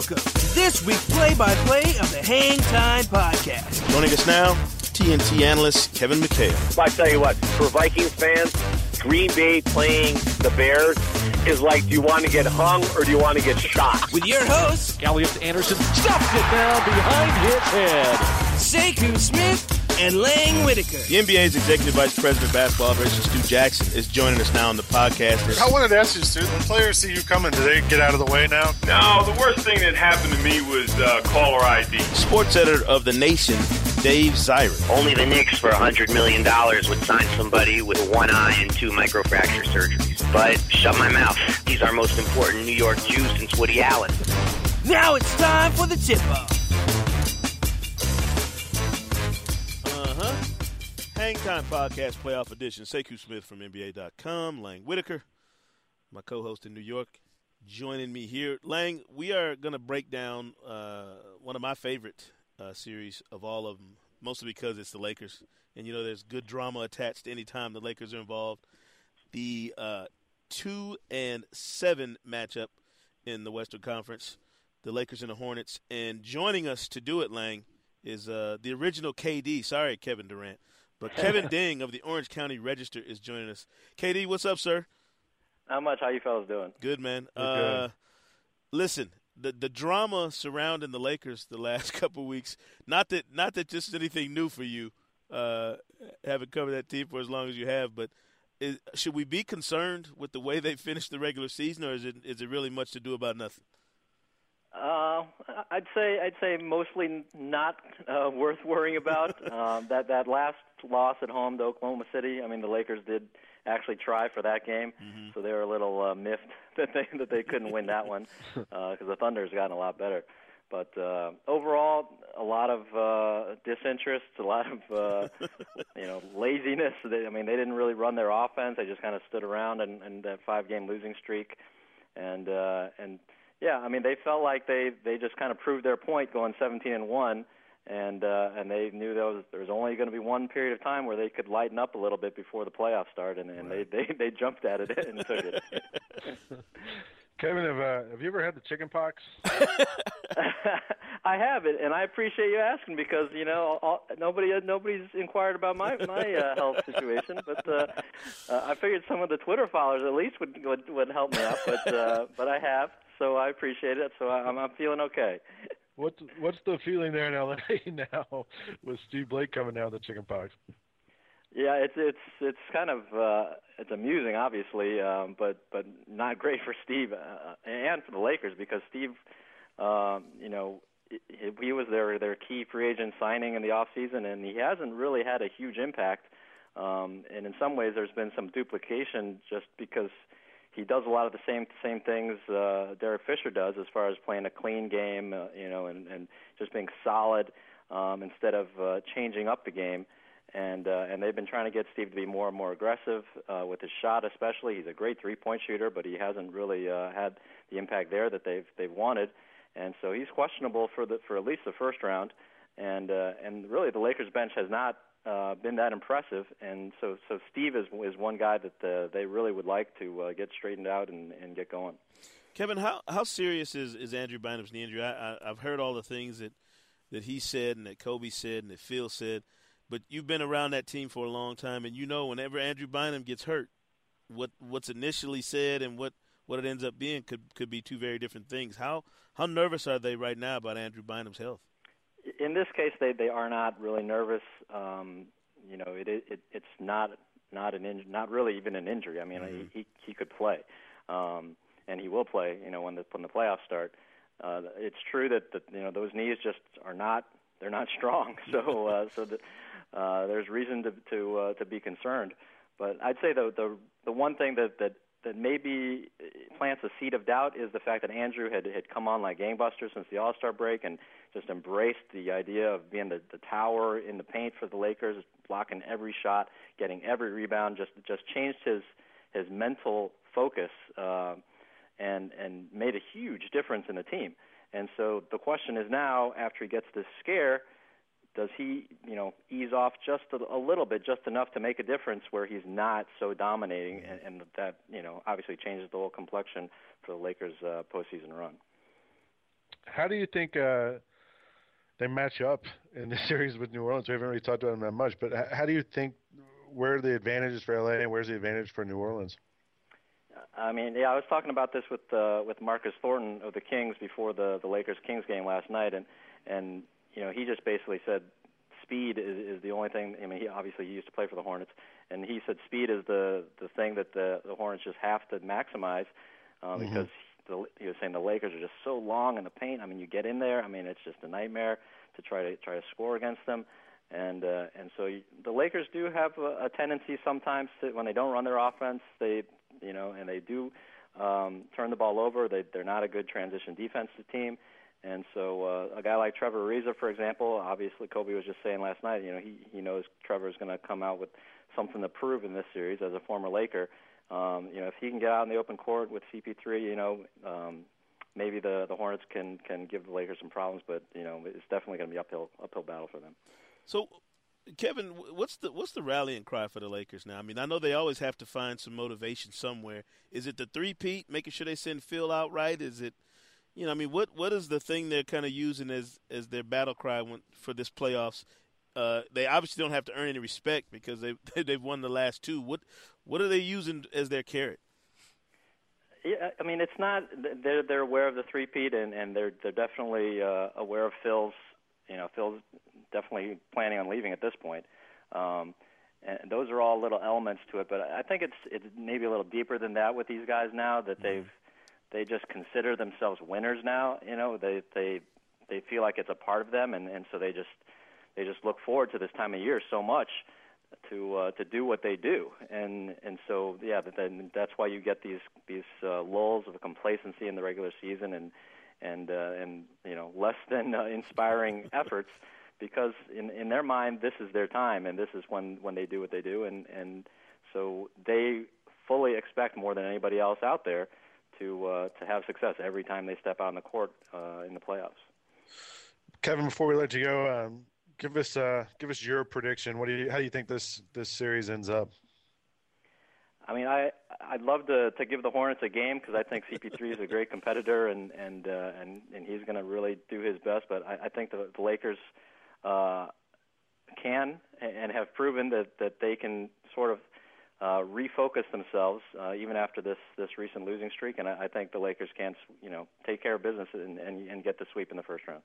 Welcome to this week's play-by-play of the Hang Time Podcast. Joining us now, TNT analyst Kevin McHale. I tell you what, for Vikings fans, Green Bay playing the Bears is like, do you want to get hung or do you want to get shot? With your hosts, Elliot Anderson stuffs it down behind his head. Sekou Smith and Lang Whitaker. The NBA's executive vice president of basketball operations, Stu Jackson, is joining us now on the podcast. I wanted to ask you, Stu, when players see you coming, do they get out of the way now? No, the worst thing that happened to me was uh, caller ID. Sports editor of The Nation, Dave Zirin. Only the Knicks for $100 million would sign somebody with one eye and two microfracture surgeries. But shut my mouth. He's our most important New York Jew since Woody Allen. Now it's time for the tip-off. Hang Time Podcast Playoff Edition. Sekou Smith from NBA.com. Lang Whitaker, my co-host in New York, joining me here. Lang, we are going to break down uh, one of my favorite uh, series of all of them, mostly because it's the Lakers. And, you know, there's good drama attached any time the Lakers are involved. The uh, 2 and 7 matchup in the Western Conference, the Lakers and the Hornets. And joining us to do it, Lang, is uh, the original KD. Sorry, Kevin Durant. But Kevin Ding of the Orange County Register is joining us. KD, what's up, sir? How much. How you fellas doing? Good, man. Uh, good. listen, the the drama surrounding the Lakers the last couple weeks. Not that not that this is anything new for you, uh, having covered that team for as long as you have. But is, should we be concerned with the way they finished the regular season, or is it is it really much to do about nothing? Uh, I'd say I'd say mostly not uh, worth worrying about. um, that that last loss at home to Oklahoma City. I mean, the Lakers did actually try for that game, so they were a little uh, miffed that they that they couldn't win that one because the Thunder's gotten a lot better. But uh, overall, a lot of uh, disinterest, a lot of uh, you know laziness. They, I mean, they didn't really run their offense. They just kind of stood around and, and that five-game losing streak, and uh, and yeah, I mean, they felt like they they just kind of proved their point going 17 and one, and uh, and they knew there was there was only going to be one period of time where they could lighten up a little bit before the playoffs started, and, and they, they they jumped at it and took it. Kevin, have, uh, have you ever had the chicken pox? I have it, and I appreciate you asking because you know all, nobody nobody's inquired about my my uh, health situation, but uh, uh, I figured some of the Twitter followers at least would would, would help me out, but uh, but I have, so I appreciate it. So I'm I'm feeling okay. What's what's the feeling there in LA now with Steve Blake coming down with the chicken pox? Yeah, it's it's it's kind of uh, it's amusing, obviously, um, but but not great for Steve uh, and for the Lakers because Steve, um, you know, he, he was their their key free agent signing in the off season, and he hasn't really had a huge impact. Um, and in some ways, there's been some duplication just because he does a lot of the same same things uh, Derek Fisher does as far as playing a clean game, uh, you know, and, and just being solid um, instead of uh, changing up the game. And uh, and they've been trying to get Steve to be more and more aggressive uh, with his shot, especially. He's a great three-point shooter, but he hasn't really uh, had the impact there that they've they've wanted, and so he's questionable for the for at least the first round, and uh, and really the Lakers bench has not uh, been that impressive, and so so Steve is is one guy that uh, they really would like to uh, get straightened out and, and get going. Kevin, how how serious is, is Andrew Bynum's knee injury? I, I, I've heard all the things that, that he said and that Kobe said and that Phil said. but you've been around that team for a long time, and you know whenever Andrew Bynum gets hurt, what what's initially said and what, what it ends up being could could be two very different things. How how nervous are they right now about Andrew Bynum's health? In this case, they they are not really nervous. Um, you know, it, it it's not not an in, not really even an injury. I mean, mm-hmm. he he could play, um, and he will play. You know, when the when the playoffs start. Uh, it's true that, that you know those knees just are not they're not strong. So uh, so the, uh, there's reason to to uh, to be concerned. But I'd say the the the one thing that that that maybe plants a seed of doubt is the fact that Andrew had had come on like gangbusters since the All Star break and just embraced the idea of being the, the tower in the paint for the Lakers, blocking every shot, getting every rebound. Just just changed his his mental focus uh, and and made a huge difference in the team. And so the question is now, after he gets this scare, does he, you know, ease off just a, a little bit, just enough to make a difference where he's not so dominating, and, and that, you know, obviously changes the whole complexion for the Lakers' uh, postseason run. How do you think uh, they match up in this series with New Orleans? We haven't really talked about them that much, but how do you think where are the advantages for LA and where's the advantage for New Orleans? I mean, yeah, I was talking about this with uh, with Marcus Thornton of the Kings before the the Lakers Kings game last night, and and you know, he just basically said speed is, is the only thing. I mean, he obviously he used to play for the Hornets, and he said speed is the the thing that the the Hornets just have to maximize uh, mm-hmm. because the, he was saying the Lakers are just so long in the paint. I mean, you get in there. I mean, it's just a nightmare to try to try to score against them. And uh, and so you, the Lakers do have a, a tendency sometimes to when they don't run their offense, they you know, and they do um, turn the ball over. They they're not a good transition defensive team. And so uh, a guy like Trevor Ariza, for example, obviously Kobe was just saying last night, you know, he he knows Trevor's going to come out with something to prove in this series as a former Laker. Um, you know, if he can get out in the open court with CP3, you know, um, maybe the the Hornets can can give the Lakers some problems, but you know, it's definitely going to be uphill uphill battle for them. So, Kevin, what's the what's the rallying cry for the Lakers now? I mean, I know they always have to find some motivation somewhere. Is it the three peat, making sure they send Phil out right? Is it you know, I mean, what what is the thing they're kind of using as as their battle cry when, for this playoffs? Uh, they obviously don't have to earn any respect because they they've won the last two. What what are they using as their carrot? Yeah, I mean, it's not. They're they're aware of the three peat, and and they're they're definitely uh, aware of Phil's. You know, Phil's definitely planning on leaving at this point. Um, and those are all little elements to it, but I think it's it's maybe a little deeper than that with these guys now that mm-hmm. they've they just consider themselves winners now. You know, they they they feel like it's a part of them, and and so they just they just look forward to this time of year so much to uh, to do what they do, and and so yeah, then that's why you get these these uh, lulls of complacency in the regular season, and and uh, and you know less than uh, inspiring efforts, because in in their mind this is their time, and this is when when they do what they do, and and so they fully expect more than anybody else out there to uh, to have success every time they step out on the court uh, in the playoffs. Kevin, before we let you go, um, give us uh, give us your prediction. What do you how do you think this this series ends up? I mean, I I'd love to to give the Hornets a game because I think CP3 is a great competitor and and uh, and and he's going to really do his best. But I, I think the, the Lakers uh, can and have proven that that they can sort of uh, refocus themselves uh, even after this this recent losing streak, and I, I think the Lakers can you know take care of business and, and, and get the sweep in the first round.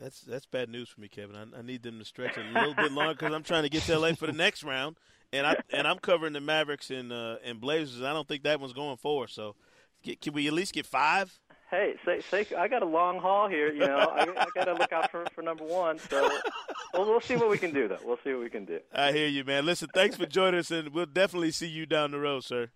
That's that's bad news for me, Kevin. I, I need them to stretch a little bit longer because I'm trying to get to LA for the next round, and I and I'm covering the Mavericks and uh, and Blazers. I don't think that one's going for. So, get, can we at least get five? hey, say, say, I got a long haul here. You know, I, I got to look out for for number one. So we'll, we'll see what we can do, though. We'll see what we can do. I hear you, man. Listen, thanks for joining us, and we'll definitely see you down the road, sir.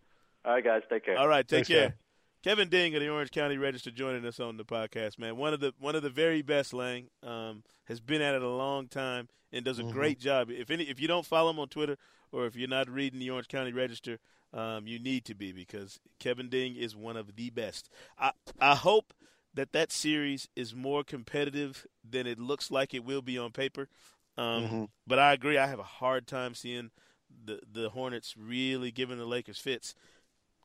All right, guys, take care. All right, take Thanks, care. Man. Kevin Ding of the Orange County Register joining us on the podcast, man. One of the one of the very best, Lang. Um, has been at it a long time and does a mm-hmm. great job. If any, if you don't follow him on Twitter or if you're not reading the Orange County Register, um, you need to be because Kevin Ding is one of the best. I I hope that that series is more competitive than it looks like it will be on paper. Um, mm-hmm. But I agree. I have a hard time seeing the the Hornets really giving the Lakers fits.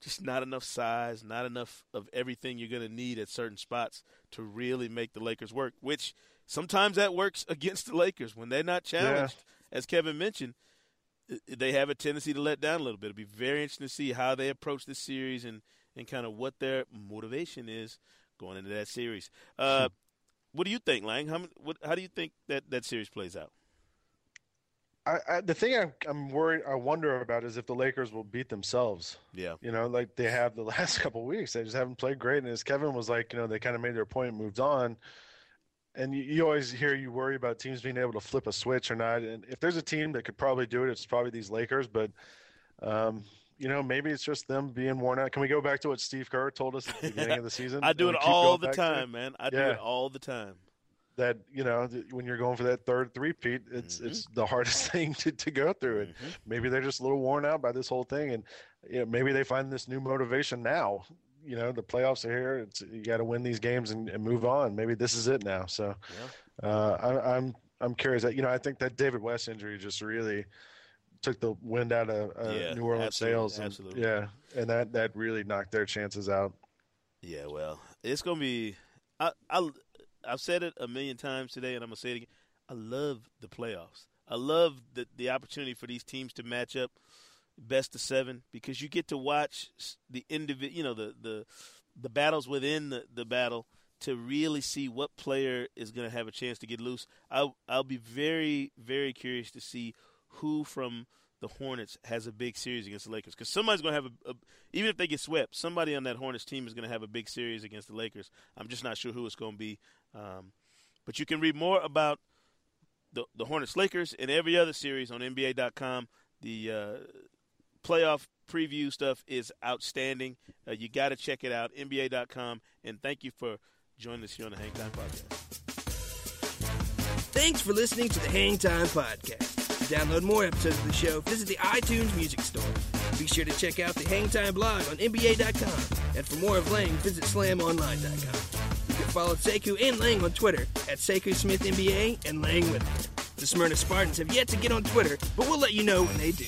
Just not enough size, not enough of everything you're going to need at certain spots to really make the Lakers work. Which sometimes that works against the Lakers when they're not challenged. as Kevin mentioned, they have a tendency to let down a little bit. It'll be very interesting to see how they approach this series and, and kind of what their motivation is going into that series. Uh, what do you think, Lang? How, what, how do you think that, that series plays out? I, I, the thing I'm, I'm worried, I wonder about is if the Lakers will beat themselves. Yeah. You know, like they have the last couple weeks. They just haven't played great. And as Kevin was like, you know, they kind of made their point and moved on. And you, you always hear you worry about teams being able to flip a switch or not. And if there's a team that could probably do it, it's probably these Lakers. But, um, you know, maybe it's just them being worn out. Can we go back to what Steve Kerr told us at the beginning of the season? I do it all the time, man. I do it all the time that you know when you're going for that third three-peat it's mm-hmm. it's the hardest thing to, to go through and mm-hmm. maybe they're just a little worn out by this whole thing and you know, maybe they find this new motivation now you know the playoffs are here it's, you got to win these games and, and, move on maybe this is it now so yeah. uh, I, I'm I'm curious that you know I think that David West injury just really took the wind out of uh, yeah, New Orleans absolutely, sails and, absolutely. yeah and that that really knocked their chances out yeah well it's gonna be I, I I've said it a million times today, and I'm gonna say it again. I love the playoffs. I love the the opportunity for these teams to match up best of seven because you get to watch the individual, you know, the the the battles within the, the battle to really see what player is going to have a chance to get loose. I'll I'll be very very curious to see who from the Hornets has a big series against the Lakers because somebody's going to have a, a, even if they get swept, somebody on that Hornets team is going to have a big series against the Lakers. I'm just not sure who it's going to be. Um, but you can read more about the the Hornets Lakers and every other series on NBA.com. The uh, playoff preview stuff is outstanding. Uh, you got to check it out. NBA.com. And thank you for joining us here on the Hang Time Podcast. Thanks for listening to the Hang Time Podcast. To download more episodes of the show, visit the iTunes Music Store. Be sure to check out the Hang Time blog on NBA.com. And for more of Lang, visit SlamOnline.com. You can follow Sekou and Lang on Twitter at Sekou Smith NBA and Lang Whitaker. The Smyrna Spartans have yet to get on Twitter, but we'll let you know when they do.